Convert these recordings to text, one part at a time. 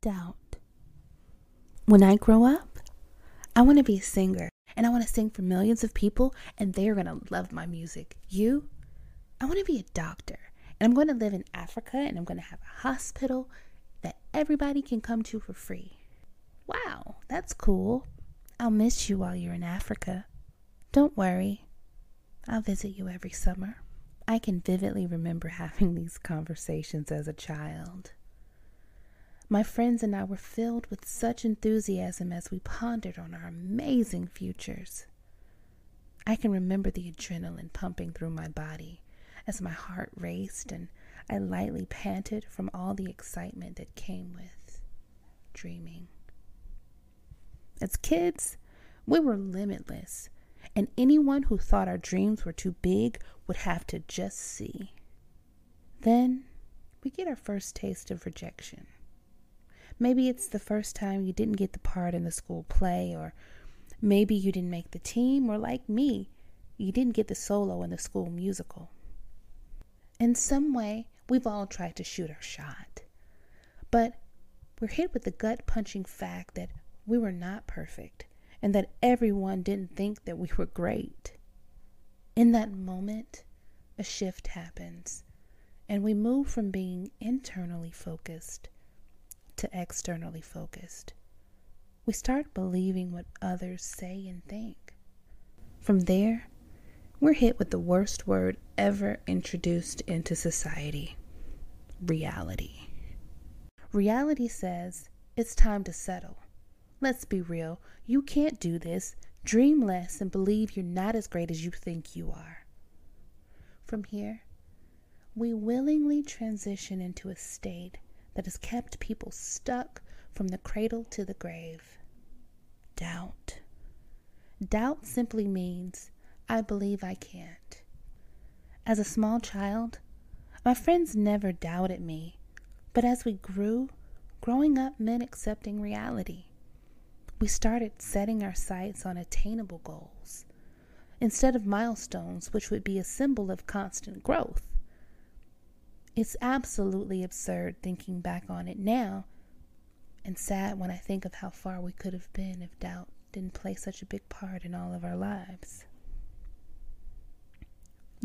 doubt. When I grow up, I want to be a singer and I want to sing for millions of people and they're going to love my music. You? I want to be a doctor and I'm going to live in Africa and I'm going to have a hospital that everybody can come to for free. Wow, that's cool. I'll miss you while you're in Africa. Don't worry, I'll visit you every summer. I can vividly remember having these conversations as a child. My friends and I were filled with such enthusiasm as we pondered on our amazing futures. I can remember the adrenaline pumping through my body as my heart raced and I lightly panted from all the excitement that came with dreaming. As kids, we were limitless, and anyone who thought our dreams were too big would have to just see. Then we get our first taste of rejection. Maybe it's the first time you didn't get the part in the school play, or maybe you didn't make the team, or like me, you didn't get the solo in the school musical. In some way, we've all tried to shoot our shot. But we're hit with the gut punching fact that we were not perfect and that everyone didn't think that we were great. In that moment, a shift happens, and we move from being internally focused to externally focused. We start believing what others say and think. From there, we're hit with the worst word ever introduced into society reality. Reality says it's time to settle. Let's be real. You can't do this. Dream less and believe you're not as great as you think you are. From here, we willingly transition into a state that has kept people stuck from the cradle to the grave. Doubt. Doubt simply means I believe I can't. As a small child, my friends never doubted me, but as we grew, growing up meant accepting reality we started setting our sights on attainable goals instead of milestones, which would be a symbol of constant growth. It's absolutely absurd thinking back on it now, and sad when I think of how far we could have been if doubt didn't play such a big part in all of our lives.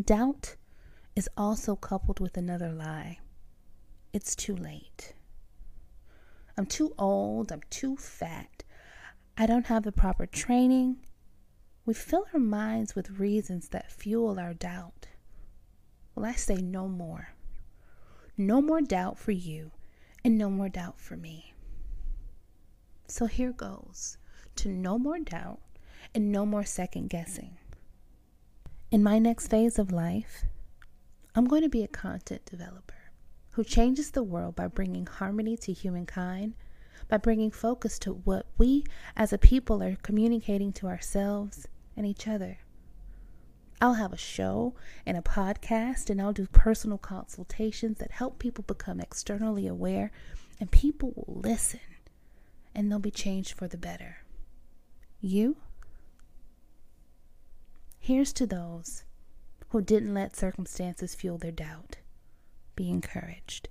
Doubt is also coupled with another lie it's too late. I'm too old, I'm too fat, I don't have the proper training. We fill our minds with reasons that fuel our doubt. Well, I say no more. No more doubt for you, and no more doubt for me. So here goes to no more doubt and no more second guessing. In my next phase of life, I'm going to be a content developer who changes the world by bringing harmony to humankind by bringing focus to what we as a people are communicating to ourselves and each other. I'll have a show and a podcast, and I'll do personal consultations that help people become externally aware, and people will listen and they'll be changed for the better. You? Here's to those who didn't let circumstances fuel their doubt. Be encouraged.